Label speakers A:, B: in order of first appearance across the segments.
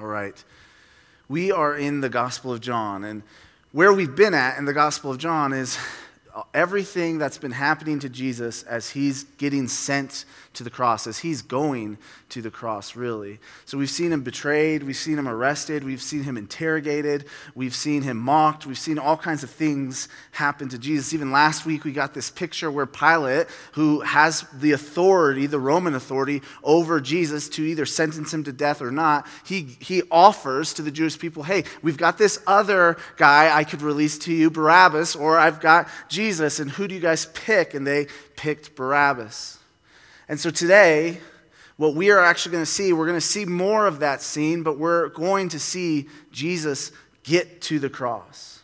A: All right. We are in the Gospel of John, and where we've been at in the Gospel of John is everything that's been happening to Jesus as he's getting sent to the cross, as he's going to the cross, really. So we've seen him betrayed, we've seen him arrested, we've seen him interrogated, we've seen him mocked, we've seen all kinds of things happen to Jesus. Even last week, we got this picture where Pilate, who has the authority, the Roman authority, over Jesus to either sentence him to death or not, he, he offers to the Jewish people, hey, we've got this other guy I could release to you, Barabbas, or I've got Jesus, and who do you guys pick? And they picked Barabbas. And so today, what we are actually going to see, we're going to see more of that scene, but we're going to see Jesus get to the cross.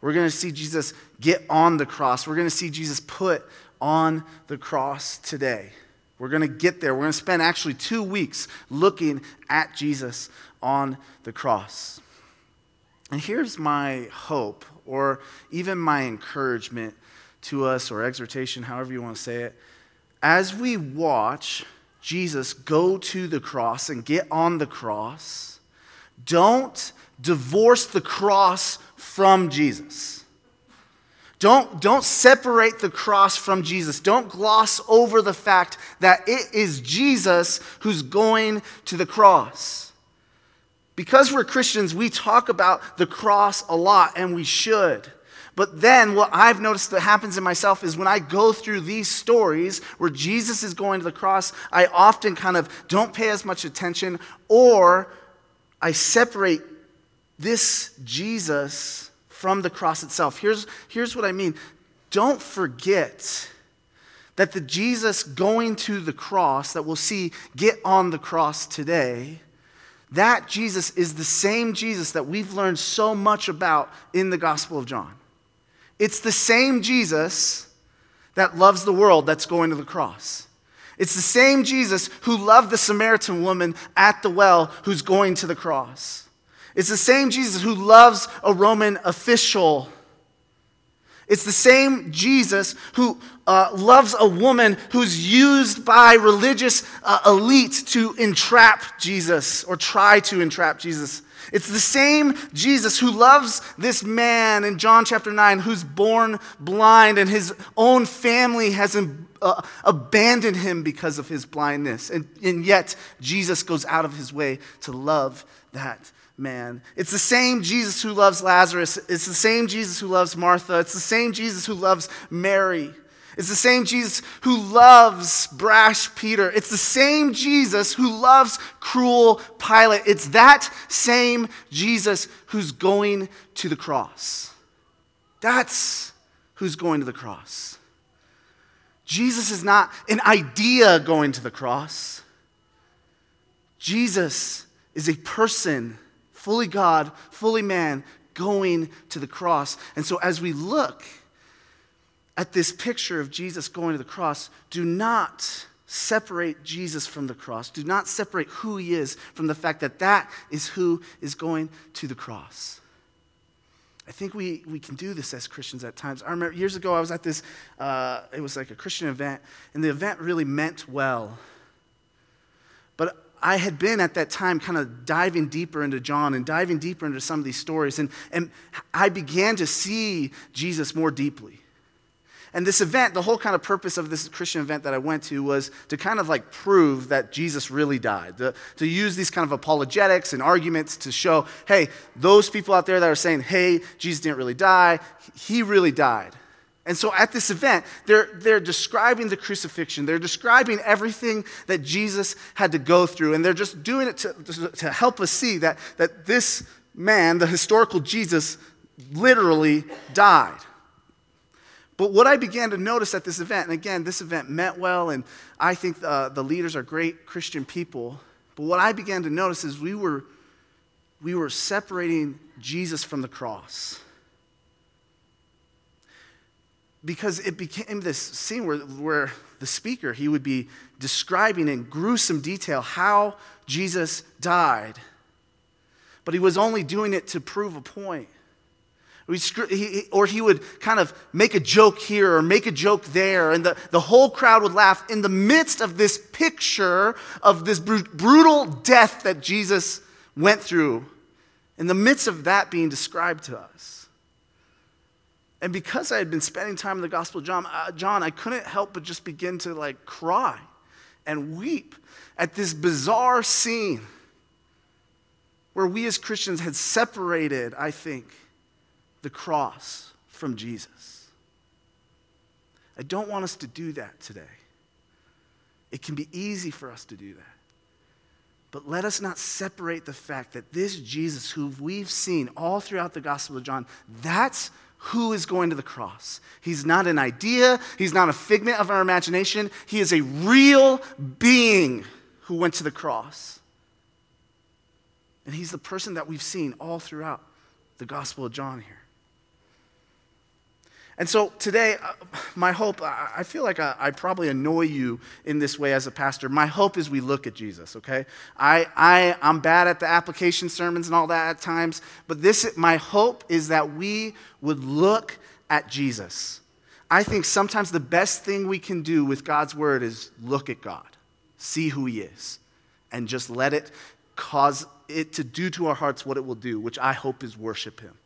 A: We're going to see Jesus get on the cross. We're going to see Jesus put on the cross today. We're going to get there. We're going to spend actually two weeks looking at Jesus on the cross. And here's my hope, or even my encouragement to us, or exhortation, however you want to say it as we watch Jesus go to the cross and get on the cross, don't divorce the cross from Jesus. Don't, don't separate the cross from Jesus. Don't gloss over the fact that it is Jesus who's going to the cross. Because we're Christians, we talk about the cross a lot, and we should. But then what I've noticed that happens in myself is when I go through these stories where Jesus is going to the cross, I often kind of don't pay as much attention or I separate this Jesus from the cross itself. Here's, here's what I mean don't forget that the Jesus going to the cross that we'll see get on the cross today. That Jesus is the same Jesus that we've learned so much about in the Gospel of John. It's the same Jesus that loves the world that's going to the cross. It's the same Jesus who loved the Samaritan woman at the well who's going to the cross. It's the same Jesus who loves a Roman official. It's the same Jesus who uh, loves a woman who's used by religious uh, elite to entrap Jesus or try to entrap Jesus. It's the same Jesus who loves this man in John chapter 9 who's born blind and his own family has uh, abandoned him because of his blindness. And, and yet, Jesus goes out of his way to love that man. It's the same Jesus who loves Lazarus. It's the same Jesus who loves Martha. It's the same Jesus who loves Mary. It's the same Jesus who loves brash Peter. It's the same Jesus who loves cruel Pilate. It's that same Jesus who's going to the cross. That's who's going to the cross. Jesus is not an idea going to the cross. Jesus is a person, fully God, fully man, going to the cross. And so as we look, at this picture of Jesus going to the cross, do not separate Jesus from the cross. Do not separate who he is from the fact that that is who is going to the cross. I think we, we can do this as Christians at times. I remember years ago, I was at this, uh, it was like a Christian event, and the event really meant well. But I had been at that time kind of diving deeper into John and diving deeper into some of these stories, and, and I began to see Jesus more deeply. And this event, the whole kind of purpose of this Christian event that I went to was to kind of like prove that Jesus really died, to, to use these kind of apologetics and arguments to show, hey, those people out there that are saying, hey, Jesus didn't really die, he really died. And so at this event, they're, they're describing the crucifixion. They're describing everything that Jesus had to go through. And they're just doing it to, to, help us see that, that this man, the historical Jesus, literally died. But what I began to notice at this event, and again, this event meant well, and I think uh, the leaders are great Christian people. But what I began to notice is we were, we were separating Jesus from the cross. Because it became this scene where, where the speaker, he would be describing in gruesome detail how Jesus died. But he was only doing it to prove a point. Or he would kind of make a joke here or make a joke there, and the, the whole crowd would laugh in the midst of this picture of this brutal death that Jesus went through in the midst of that being described to us. And because I had been spending time in the Gospel of John, uh, John, I couldn't help but just begin to like cry and weep at this bizarre scene where we as Christians had separated, I think, the cross from Jesus. I don't want us to do that today. It can be easy for us to do that. But let us not separate the fact that this Jesus, who we've seen all throughout the Gospel of John, that's who is going to the cross. He's not an idea, he's not a figment of our imagination. He is a real being who went to the cross. And he's the person that we've seen all throughout the Gospel of John here. And so today, uh, my hope, I feel like I, I, probably annoy you in this way as a pastor. My hope is we look at Jesus, okay? I, I, I'm bad at the application sermons and all that at times, but this, my hope is that we would look at Jesus. I think sometimes the best thing we can do with God's word is look at God, see who he is, and just let it cause it to do to our hearts what it will do, which I hope is worship him.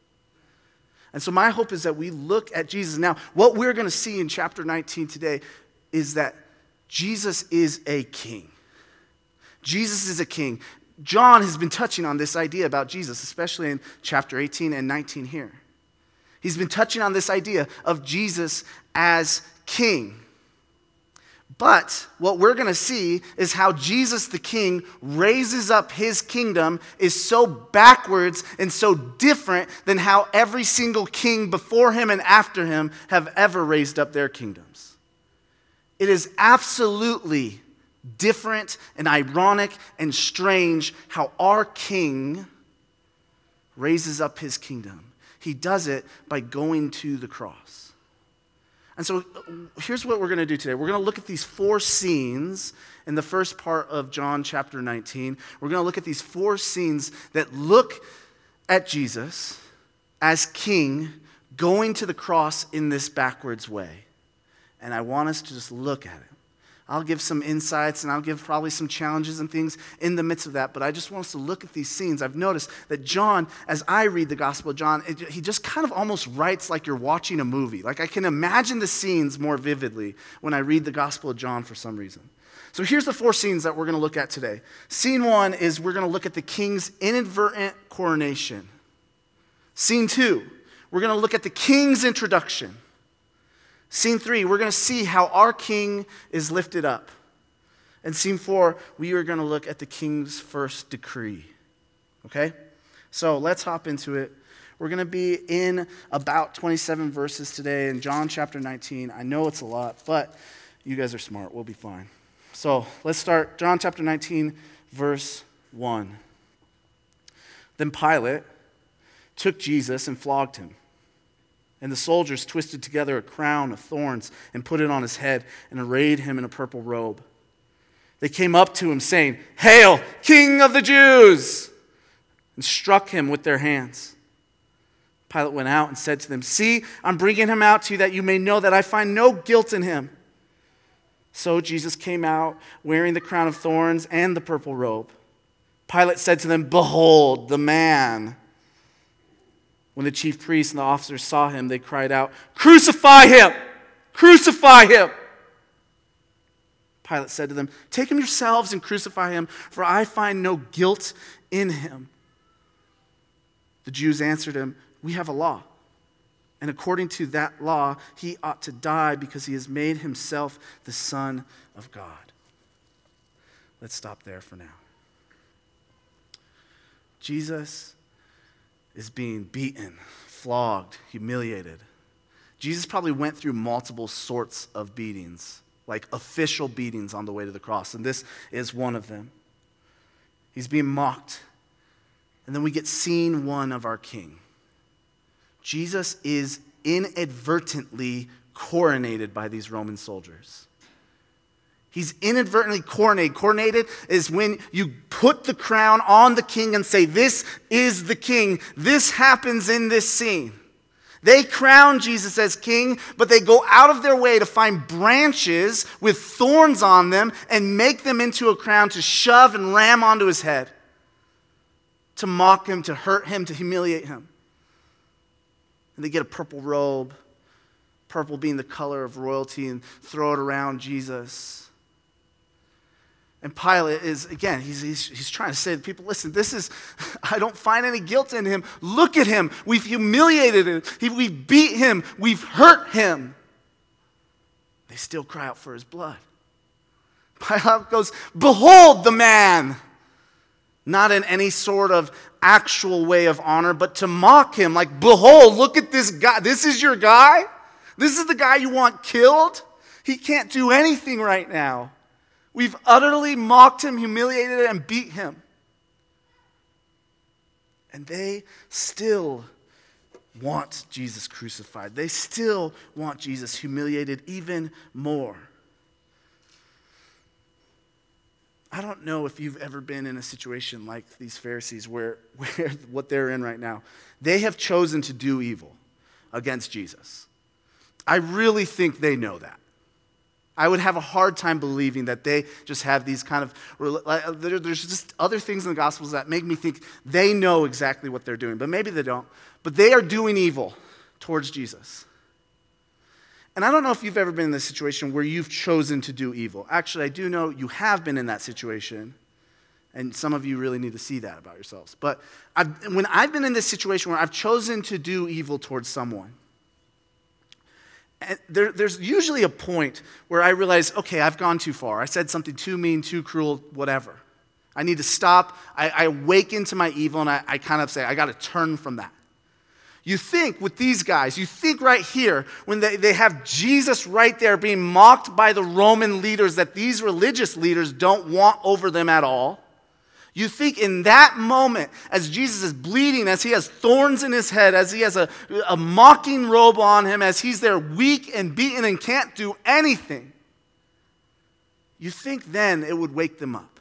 A: And so, my hope is that we look at Jesus. Now, what we're going to see in chapter 19 today is that Jesus is a king. Jesus is a king. John has been touching on this idea about Jesus, especially in chapter 18 and 19 here. He's been touching on this idea of Jesus as king. But what we're going to see is how Jesus the King raises up his kingdom is so backwards and so different than how every single king before him and after him have ever raised up their kingdoms. It is absolutely different and ironic and strange how our king raises up his kingdom. He does it by going to the cross. And so here's what we're going to do today. We're going to look at these four scenes in the first part of John chapter 19. We're going to look at these four scenes that look at Jesus as king going to the cross in this backwards way. And I want us to just look at it. I'll give some insights and I'll give probably some challenges and things in the midst of that. But I just want us to look at these scenes. I've noticed that John, as I read the Gospel of John, it, he just kind of almost writes like you're watching a movie. Like I can imagine the scenes more vividly when I read the Gospel of John for some reason. So here's the four scenes that we're going to look at today. Scene one is we're going to look at the king's inadvertent coronation. Scene two, we're going to look at the king's introduction. Scene three, we're going to see how our king is lifted up. And scene four, we are going to look at the king's first decree. Okay? So let's hop into it. We're going to be in about 27 verses today in John chapter 19. I know it's a lot, but you guys are smart. We'll be fine. So let's start. John chapter 19, verse 1. Then Pilate took Jesus and flogged him. And the soldiers twisted together a crown of thorns and put it on his head and arrayed him in a purple robe. They came up to him, saying, Hail, King of the Jews! and struck him with their hands. Pilate went out and said to them, See, I'm bringing him out to you that you may know that I find no guilt in him. So Jesus came out wearing the crown of thorns and the purple robe. Pilate said to them, Behold the man. When the chief priests and the officers saw him, they cried out, Crucify him! Crucify him! Pilate said to them, Take him yourselves and crucify him, for I find no guilt in him. The Jews answered him, We have a law. And according to that law, he ought to die because he has made himself the Son of God. Let's stop there for now. Jesus is being beaten, flogged, humiliated. Jesus probably went through multiple sorts of beatings, like official beatings on the way to the cross, and this is one of them. He's being mocked. And then we get scene one of our king. Jesus is inadvertently coronated by these Roman soldiers. He's inadvertently coronated. Coronated is when you put the crown on the king and say, This is the king. This happens in this scene. They crown Jesus as king, but they go out of their way to find branches with thorns on them and make them into a crown to shove and ram onto his head. to mock him, to hurt him, to humiliate him. And they get a purple robe, purple being the color of royalty, and throw it around Jesus. And Pilate is, again, he's, he's, he's trying to say to people, listen, this is, I don't find any guilt in him. Look at him. We've humiliated him. He, we've beat him. We've hurt him. They still cry out for his blood. Pilate goes, Behold the man. Not in any sort of actual way of honor, but to mock him, like, Behold, look at this guy. This is your guy? This is the guy you want killed? He can't do anything right now. We've utterly mocked him, humiliated him, and beat him. And they still want Jesus crucified. They still want Jesus humiliated even more. I don't know if you've ever been in a situation like these Pharisees where, where what they're in right now. They have chosen to do evil against Jesus. I really think they know that. I would have a hard time believing that they just have these kind of, uh, there's just other things in the Gospels that make me think they know exactly what they're doing, but maybe they don't. But they are doing evil towards Jesus. And I don't know if you've ever been in this situation where you've chosen to do evil. Actually, I do know you have been in that situation. And some of you really need to see that about yourselves. But I've, when I've been in this situation where I've chosen to do evil towards someone, there, there's usually a point where I realize, okay, I've gone too far. I said something too mean, too cruel, whatever. I need to stop. I, I wake into my evil and I, I kind of say, I got to turn from that. You think with these guys, you think right here, when they, they have Jesus right there being mocked by the Roman leaders that these religious leaders don't want over them at all. You think in that moment, as Jesus is bleeding, as he has thorns in his head, as he has a, a mocking robe on him, as he's there weak and beaten and can't do anything, you think then it would wake them up.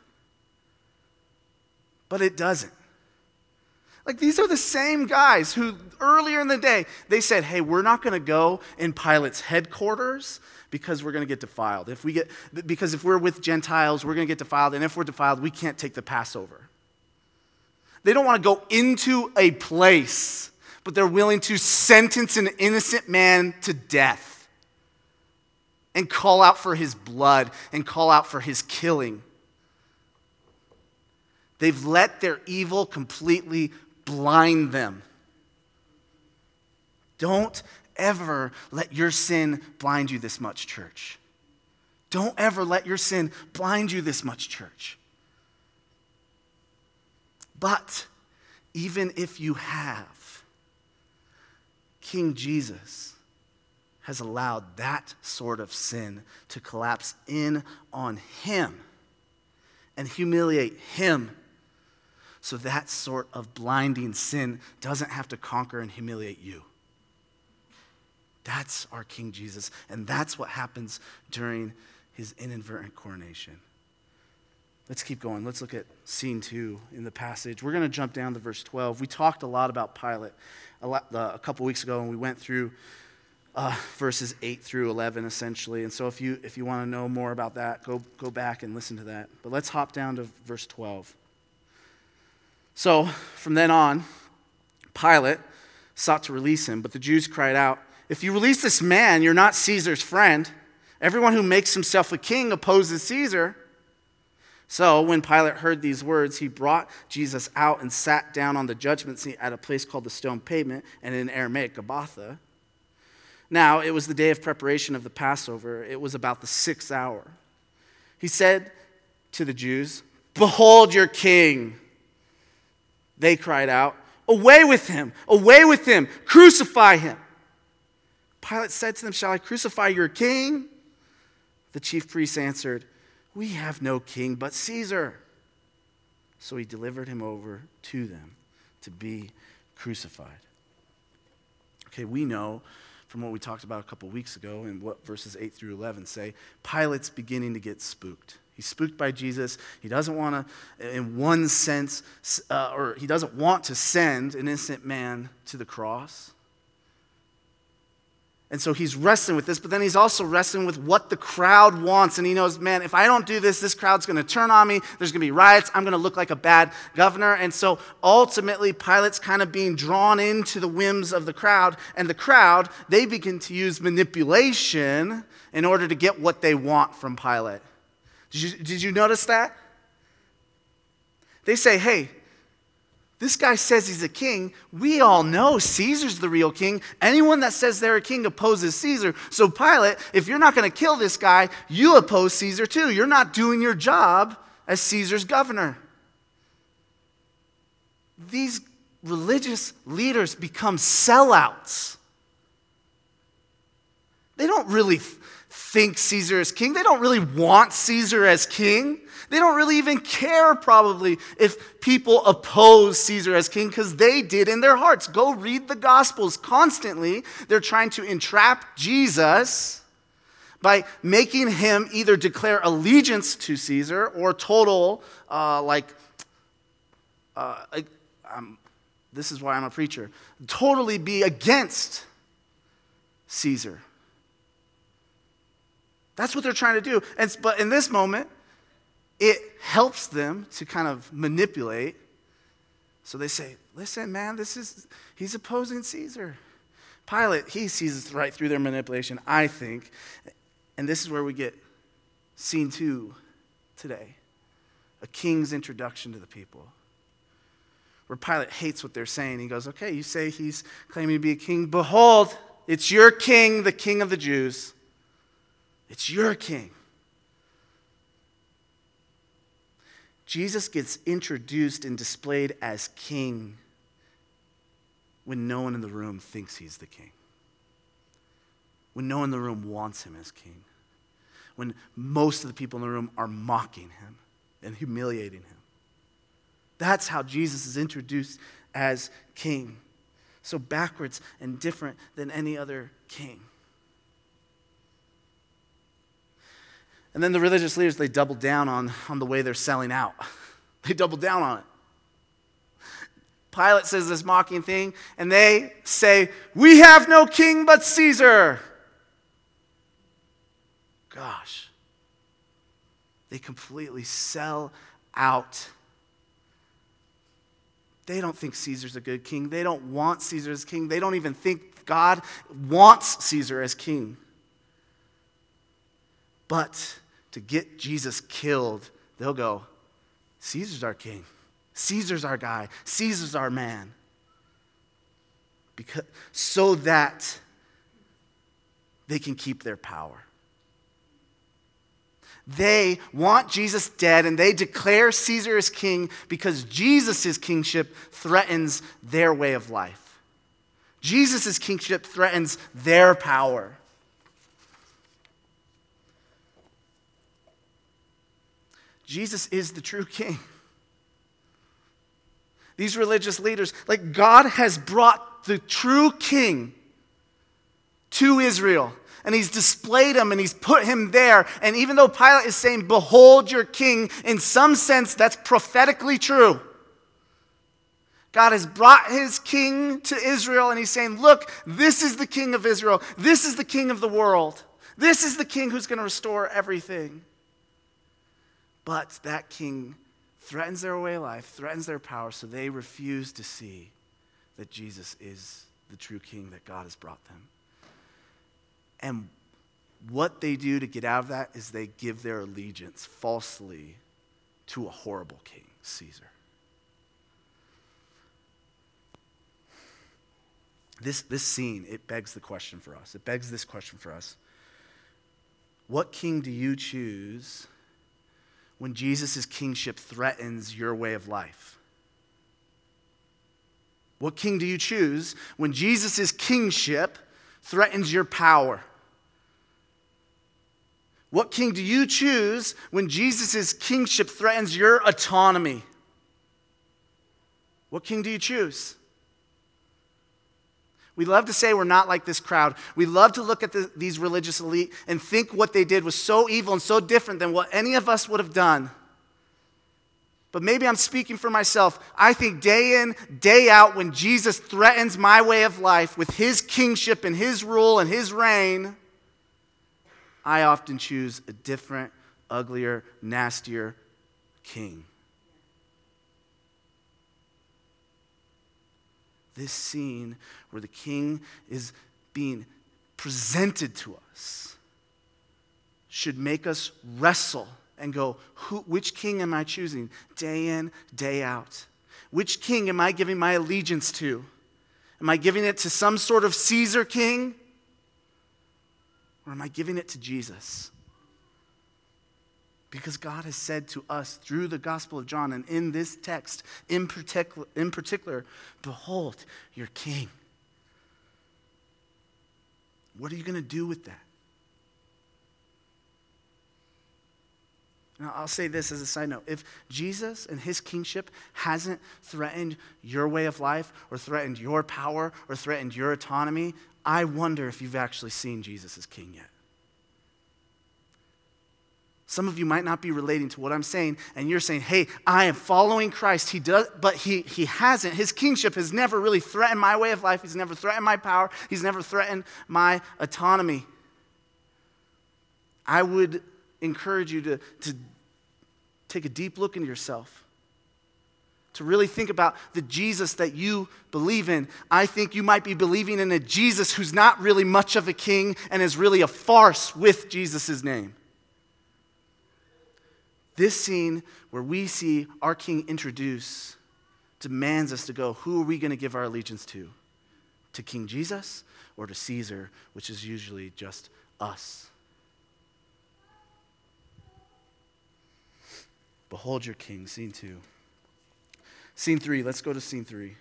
A: But it doesn't. Like these are the same guys who earlier in the day they said, "Hey, we're not going to go in Pilate's headquarters because we're going to get defiled. If we get, because if we're with Gentiles, we're going to get defiled. And if we're defiled, we can't take the Passover. They don't want to go into a place, but they're willing to sentence an innocent man to death and call out for his blood and call out for his killing. They've let their evil completely blind them. Don't ever let your sin blind you this much, church. Don't ever let your sin blind you this much, church. But even if you have, King Jesus has allowed that sort of sin to collapse in on him and humiliate him. So that sort of blinding sin doesn't have to conquer and humiliate you. That's our King Jesus. And that's what happens during his inadvertent coronation. Let's keep going. Let's look at scene two in the passage. We're going to jump down to verse 12. We talked a lot about Pilate a, lot, uh, a couple weeks ago, and we went through uh, verses 8 through 11, essentially. And so if you, if you want to know more about that, go, go back and listen to that. But let's hop down to verse 12. So from then on, Pilate sought to release him, but the Jews cried out, if you release this man, you're not Caesar's friend. Everyone who makes himself a king opposes Caesar. So when Pilate heard these words, he brought Jesus out and sat down on the judgment seat at a place called the stone pavement, and in Aramaic, Gabbatha. Now, it was the day of preparation of the Passover. It was about the sixth hour. He said to the Jews, Behold your king. They cried out, Away with him! Away with him! Crucify him! Pilate said to them, Shall I crucify your king? The chief priests answered, We have no king but Caesar. So he delivered him over to them to be crucified. Okay, we know from what we talked about a couple weeks ago and what verses 8 through 11 say, Pilate's beginning to get spooked. He's spooked by Jesus. He doesn't want to, in one sense, uh, or he doesn't want to send an innocent man to the cross. And so he's wrestling with this, but then he's also wrestling with what the crowd wants. And he knows, man, if I don't do this, this crowd's going to turn on me. There's going to be riots. I'm going to look like a bad governor. And so ultimately, Pilate's kind of being drawn into the whims of the crowd. And the crowd, they begin to use manipulation in order to get what they want from Pilate. Did you, did you notice that? They say, hey, this guy says he's a king. We all know Caesar's the real king. Anyone that says they're a king opposes Caesar. So, Pilate, if you're not going to kill this guy, you oppose Caesar too. You're not doing your job as Caesar's governor. These religious leaders become sellouts. They don't really think Caesar is king, they don't really want Caesar as king. They don't really even care, probably, if people oppose Caesar as king because they did in their hearts. Go read the Gospels constantly. They're trying to entrap Jesus by making him either declare allegiance to Caesar or total, uh, like, uh, um, this is why I'm a preacher, totally be against Caesar. That's what they're trying to do. And, but in this moment, it helps them to kind of manipulate. So they say, listen, man, this is, he's opposing Caesar. Pilate, he sees right through their manipulation, I think. And this is where we get scene two today a king's introduction to the people. Where Pilate hates what they're saying. He goes, okay, you say he's claiming to be a king. Behold, it's your king, the king of the Jews. It's your king. Jesus gets introduced and displayed as king when no one in the room thinks he's the king, when no one in the room wants him as king, when most of the people in the room are mocking him and humiliating him. That's how Jesus is introduced as king. So backwards and different than any other king. And then the religious leaders, they double down on, on the way they're selling out. They double down on it. Pilate says this mocking thing, and they say, We have no king but Caesar. Gosh. They completely sell out. They don't think Caesar's a good king. They don't want Caesar as king. They don't even think God wants Caesar as king. But to get Jesus killed, they'll go, Caesar's our king. Caesar's our guy. Caesar's our man. Because, so that they can keep their power. They want Jesus dead and they declare Caesar as king because Jesus' kingship threatens their way of life. Jesus' kingship threatens their power. Jesus is the true king. These religious leaders, like God has brought the true king to Israel and he's displayed him and he's put him there. And even though Pilate is saying, Behold your king, in some sense, that's prophetically true. God has brought his king to Israel and he's saying, Look, this is the king of Israel. This is the king of the world. This is the king who's going to restore everything. But that king threatens their way of life, threatens their power, so they refuse to see that Jesus is the true king that God has brought them. And what they do to get out of that is they give their allegiance falsely to a horrible king, Caesar. This, this scene, it begs the question for us. It begs this question for us. What king do you choose when Jesus' kingship threatens your way of life? What king do you choose when Jesus' kingship threatens your power? What king do you choose when Jesus' kingship threatens your autonomy? What king do you choose? We love to say we're not like this crowd. We love to look at the, these religious elite and think what they did was so evil and so different than what any of us would have done. But maybe I'm speaking for myself. I think day in, day out, when Jesus threatens my way of life with his kingship and his rule and his reign, I often choose a different, uglier, nastier king. This scene where the king is being presented to us should make us wrestle and go, which king am I choosing day in, day out? Which king am I giving my allegiance to? Am I giving it to some sort of Caesar king? Or am I giving it to Jesus? Because God has said to us through the Gospel of John and in this text in particular, in particular Behold your king. What are you going to do with that? Now, I'll say this as a side note. If Jesus and his kingship hasn't threatened your way of life or threatened your power or threatened your autonomy, I wonder if you've actually seen Jesus as king yet. Some of you might not be relating to what I'm saying, and you're saying, hey, I am following Christ. He does, but he, he hasn't. His kingship has never really threatened my way of life. He's never threatened my power. He's never threatened my autonomy. I would encourage you to, to take a deep look into yourself, to really think about the Jesus that you believe in. I think you might be believing in a Jesus who's not really much of a king and is really a farce with Jesus' name. This scene where we see our king introduce demands us to go who are we going to give our allegiance to? To King Jesus or to Caesar, which is usually just us? Behold your king, scene two. Scene three, let's go to scene three.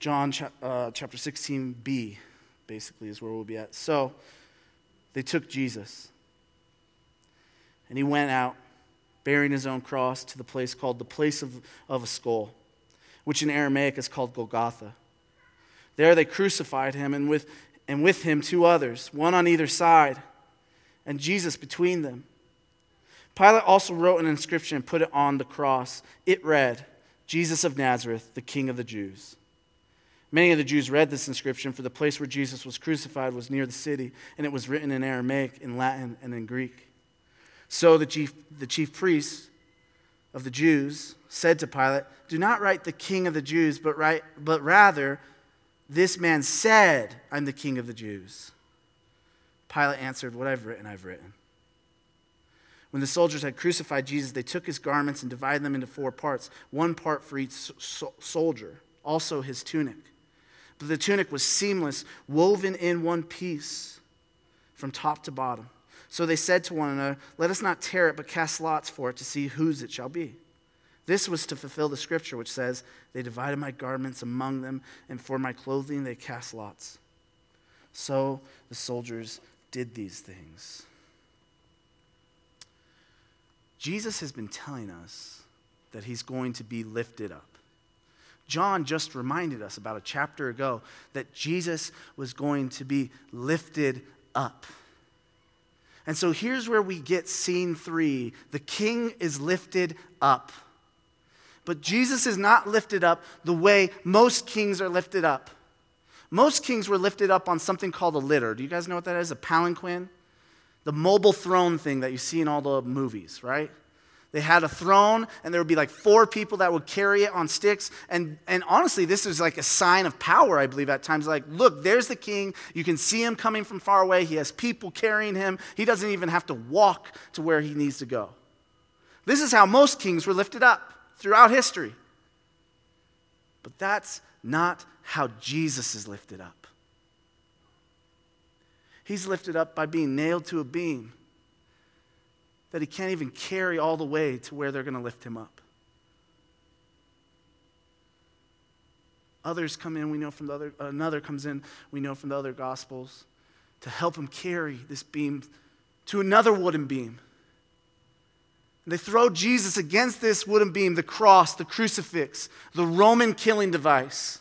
A: John uh, chapter 16b, basically, is where we'll be at. So they took Jesus, and he went out bearing his own cross to the place called the place of, of a skull, which in Aramaic is called Golgotha. There they crucified him, and with, and with him two others, one on either side, and Jesus between them. Pilate also wrote an inscription and put it on the cross. It read, Jesus of Nazareth, the King of the Jews. Many of the Jews read this inscription, for the place where Jesus was crucified was near the city, and it was written in Aramaic, in Latin, and in Greek. So the chief, the chief priests of the Jews said to Pilate, Do not write the King of the Jews, but, write, but rather, this man said, I'm the King of the Jews. Pilate answered, What I've written, I've written. When the soldiers had crucified Jesus, they took his garments and divided them into four parts, one part for each so- soldier, also his tunic. But the tunic was seamless, woven in one piece from top to bottom. So they said to one another, Let us not tear it, but cast lots for it to see whose it shall be. This was to fulfill the scripture which says, They divided my garments among them, and for my clothing they cast lots. So the soldiers did these things. Jesus has been telling us that he's going to be lifted up. John just reminded us about a chapter ago that Jesus was going to be lifted up. And so here's where we get scene three the king is lifted up. But Jesus is not lifted up the way most kings are lifted up. Most kings were lifted up on something called a litter. Do you guys know what that is? A palanquin? the mobile throne thing that you see in all the movies, right? They had a throne, and there would be like four people that would carry it on sticks. And, and honestly, this is like a sign of power, I believe, at times. Like, look, there's the king. You can see him coming from far away. He has people carrying him. He doesn't even have to walk to where he needs to go. This is how most kings were lifted up throughout history. But that's not how Jesus is lifted up. He's lifted up by being nailed to a beam that he can't even carry all the way to where they're going to lift him up. Others come in, we know from the other, another comes in, we know from the other gospels, to help him carry this beam to another wooden beam. And they throw Jesus against this wooden beam, the cross, the crucifix, the Roman killing device.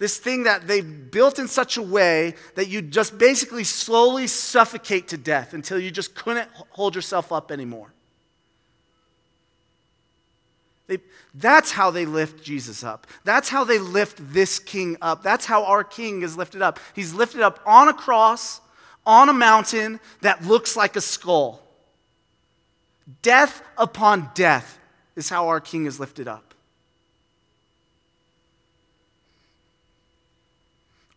A: This thing that they built in such a way that you just basically slowly suffocate to death until you just couldn't hold yourself up anymore. They, that's how they lift Jesus up. That's how they lift this king up. That's how our king is lifted up. He's lifted up on a cross, on a mountain that looks like a skull. Death upon death is how our king is lifted up.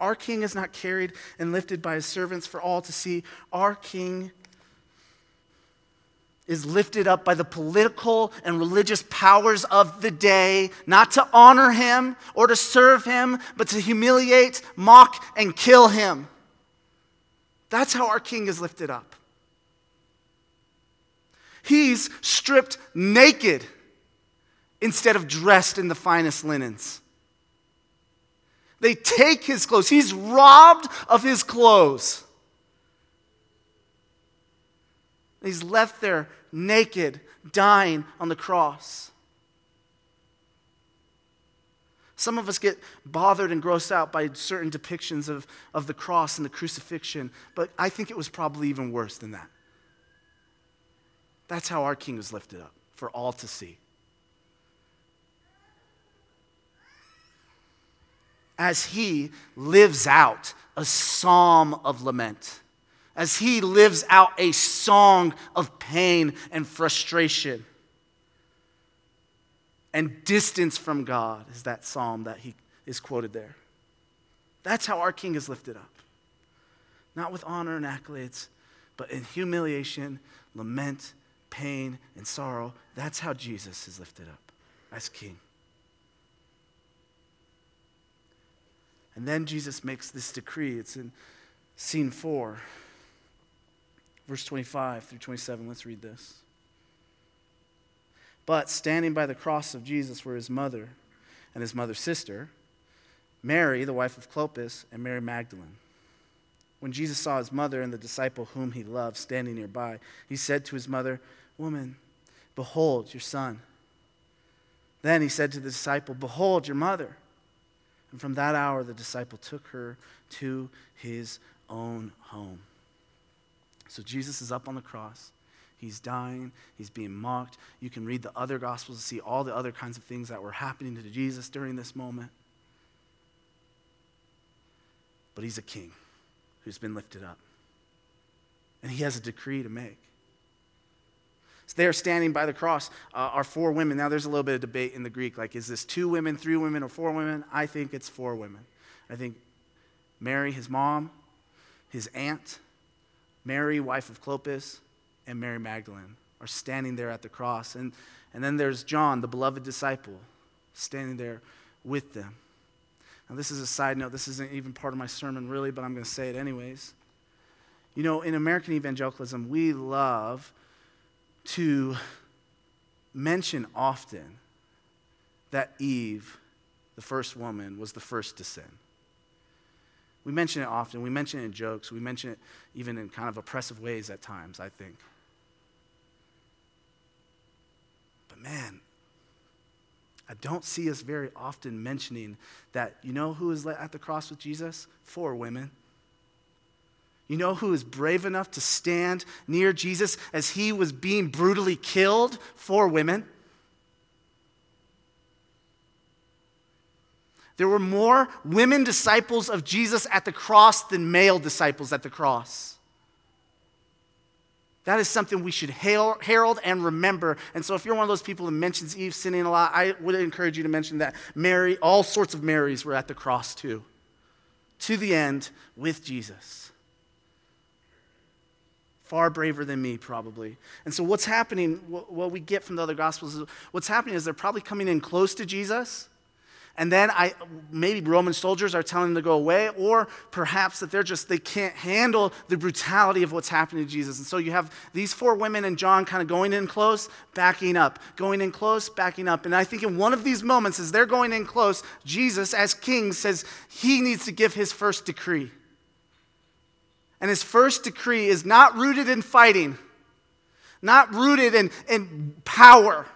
A: Our king is not carried and lifted by his servants for all to see. Our king is lifted up by the political and religious powers of the day, not to honor him or to serve him, but to humiliate, mock, and kill him. That's how our king is lifted up. He's stripped naked instead of dressed in the finest linens. They take his clothes, he's robbed of his clothes. He's left there naked, dying on the cross. Some of us get bothered and grossed out by certain depictions of, of the cross and the crucifixion, but I think it was probably even worse than that. That's how our king was lifted up for all to see. As he lives out a psalm of lament as he lives out a song of pain and frustration. And distance from God is that psalm that he is quoted there. That's how our king is lifted up. Not with honor and accolades, but in humiliation, lament, pain, and sorrow. That's how Jesus is lifted up as king. And then Jesus makes this decree. It's in scene four. Verse 25 through 27, let's read this. But standing by the cross of Jesus were his mother and his mother's sister, Mary, the wife of Clopas, and Mary Magdalene. When Jesus saw his mother and the disciple whom he loved standing nearby, he said to his mother, Woman, behold your son. Then he said to the disciple, Behold your mother. And from that hour, the disciple took her to his own home. So Jesus is up on the cross. He's dying. He's being mocked. You can read the other gospels to see all the other kinds of things that were happening to Jesus during this moment. But he's a king who's been lifted up. And he has a decree to make. So there, standing by the cross, uh, are four women. Now, there's a little bit of debate in the Greek. Like, is this two women, three women, or four women? I think it's four women. I think Mary, his mom, his aunt, Mary, wife of Clopas, and Mary Magdalene are standing there at the cross. And, and then there's John, the beloved disciple, standing there with them. Now, this is a side note. This isn't even part of my sermon, really, but I'm going to say it anyways. You know, in American evangelicalism, we love to mention often that Eve, the first woman, was the first to sin. We mention it often. We mention it in jokes. We mention it even in kind of oppressive ways at times, I think. But man, I don't see us very often mentioning that, you know who is at the cross with Jesus? Four women. You know who is brave enough to stand near Jesus as he was being brutally killed? four women. There were more women disciples of Jesus at the cross than male disciples at the cross. That is something we should herald and remember. And so, if you're one of those people that mentions Eve sinning a lot, I would encourage you to mention that Mary, all sorts of Marys were at the cross too, to the end with Jesus. Far braver than me, probably. And so, what's happening, what we get from the other gospels, is what's happening is they're probably coming in close to Jesus and then I, maybe Roman soldiers are telling them to go away, or perhaps that they're just, they can't handle the brutality of what's happening to Jesus. And so you have these four women and John kind of going in close, backing up, going in close, backing up. And I think in one of these moments, as they're going in close, Jesus, as king, says he needs to give his first decree. And his first decree is not rooted in fighting, not rooted in, in power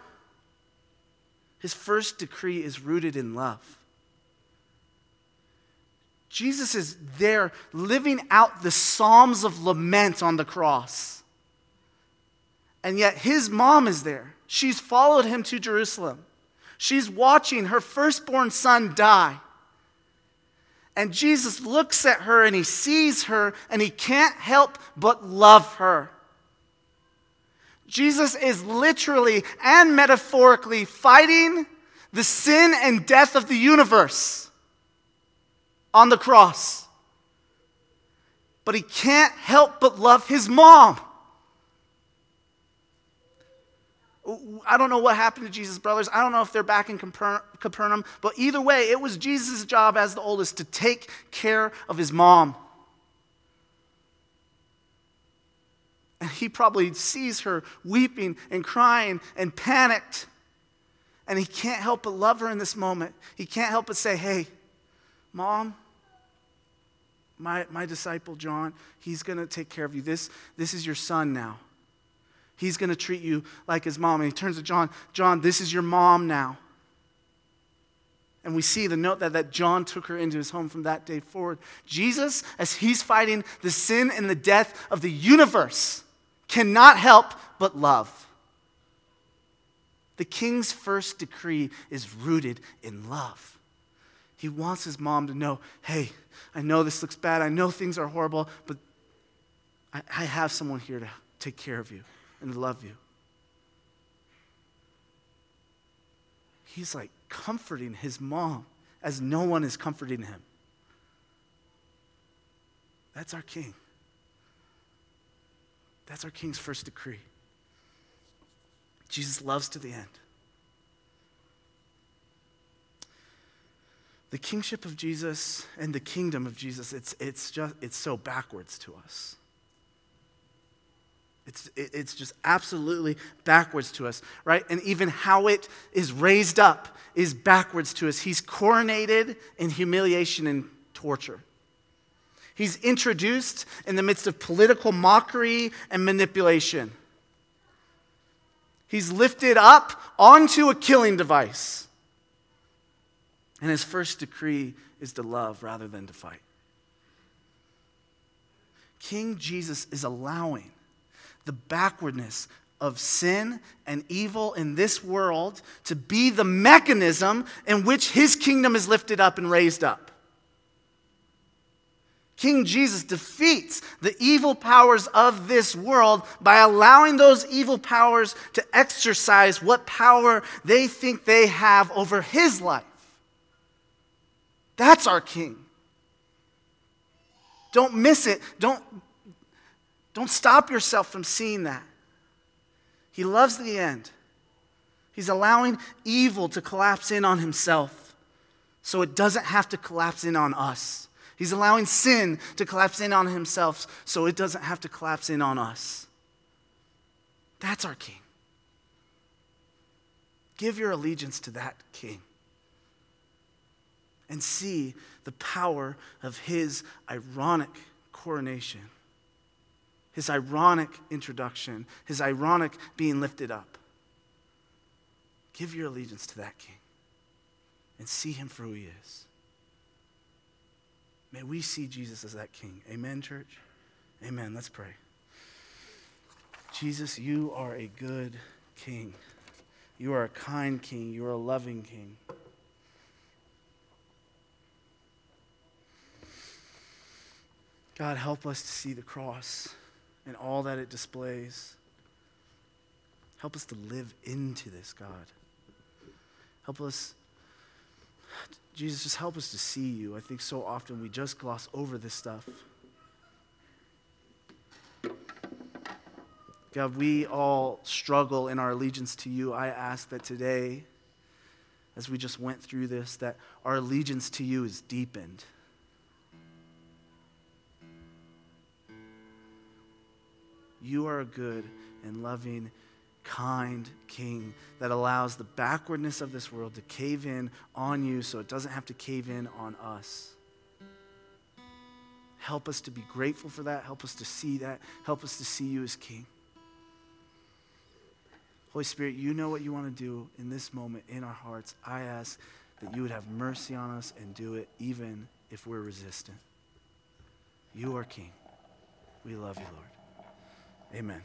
A: his first decree is rooted in love. Jesus is there living out the Psalms of lament on the cross. And yet his mom is there. She's followed him to Jerusalem. She's watching her firstborn son die. And Jesus looks at her and he sees her and he can't help but love her. Jesus is literally and metaphorically fighting the sin and death of the universe on the cross. But he can't help but love his mom. I don't know what happened to Jesus' brothers. I don't know if they're back in Capernaum. But either way, it was Jesus' job as the oldest to take care of his mom. And he probably sees her weeping and crying and panicked. And he can't help but love her in this moment. He can't help but say, Hey, mom, my, my disciple John, he's going to take care of you. This, this is your son now. He's going to treat you like his mom. And he turns to John, John, this is your mom now. And we see the note that, that John took her into his home from that day forward. Jesus, as he's fighting the sin and the death of the universe, cannot help but love. The king's first decree is rooted in love. He wants his mom to know hey, I know this looks bad. I know things are horrible, but I, I have someone here to take care of you and love you. He's like comforting his mom as no one is comforting him. That's our king. That's our king's first decree. Jesus loves to the end. The kingship of Jesus and the kingdom of Jesus, it's, it's, just, it's so backwards to us. It's, it's just absolutely backwards to us, right? And even how it is raised up is backwards to us. He's coronated in humiliation and torture. He's introduced in the midst of political mockery and manipulation. He's lifted up onto a killing device. And his first decree is to love rather than to fight. King Jesus is allowing the backwardness of sin and evil in this world to be the mechanism in which his kingdom is lifted up and raised up. King Jesus defeats the evil powers of this world by allowing those evil powers to exercise what power they think they have over his life. That's our King. Don't miss it. Don't, don't stop yourself from seeing that. He loves the end. He's allowing evil to collapse in on himself so it doesn't have to collapse in on us. He's allowing sin to collapse in on himself so it doesn't have to collapse in on us. That's our king. Give your allegiance to that king and see the power of his ironic coronation, his ironic introduction, his ironic being lifted up. Give your allegiance to that king and see him for who he is. May we see Jesus as that king. Amen, church? Amen. Let's pray. Jesus, you are a good king. You are a kind king. You are a loving king. God, help us to see the cross and all that it displays. Help us to live into this, God. Help us Jesus, just help us to see you. I think so often we just gloss over this stuff. God, we all struggle in our allegiance to you. I ask that today, as we just went through this, that our allegiance to you is deepened. You are a good and loving kind king that allows the backwardness of this world to cave in on you so it doesn't have to cave in on us. Help us to be grateful for that. Help us to see that. Help us to see you as king. Holy Spirit, you know what you want to do in this moment in our hearts. I ask that you would have mercy on us and do it even if we're resistant. You are King. We love you, Lord. Amen.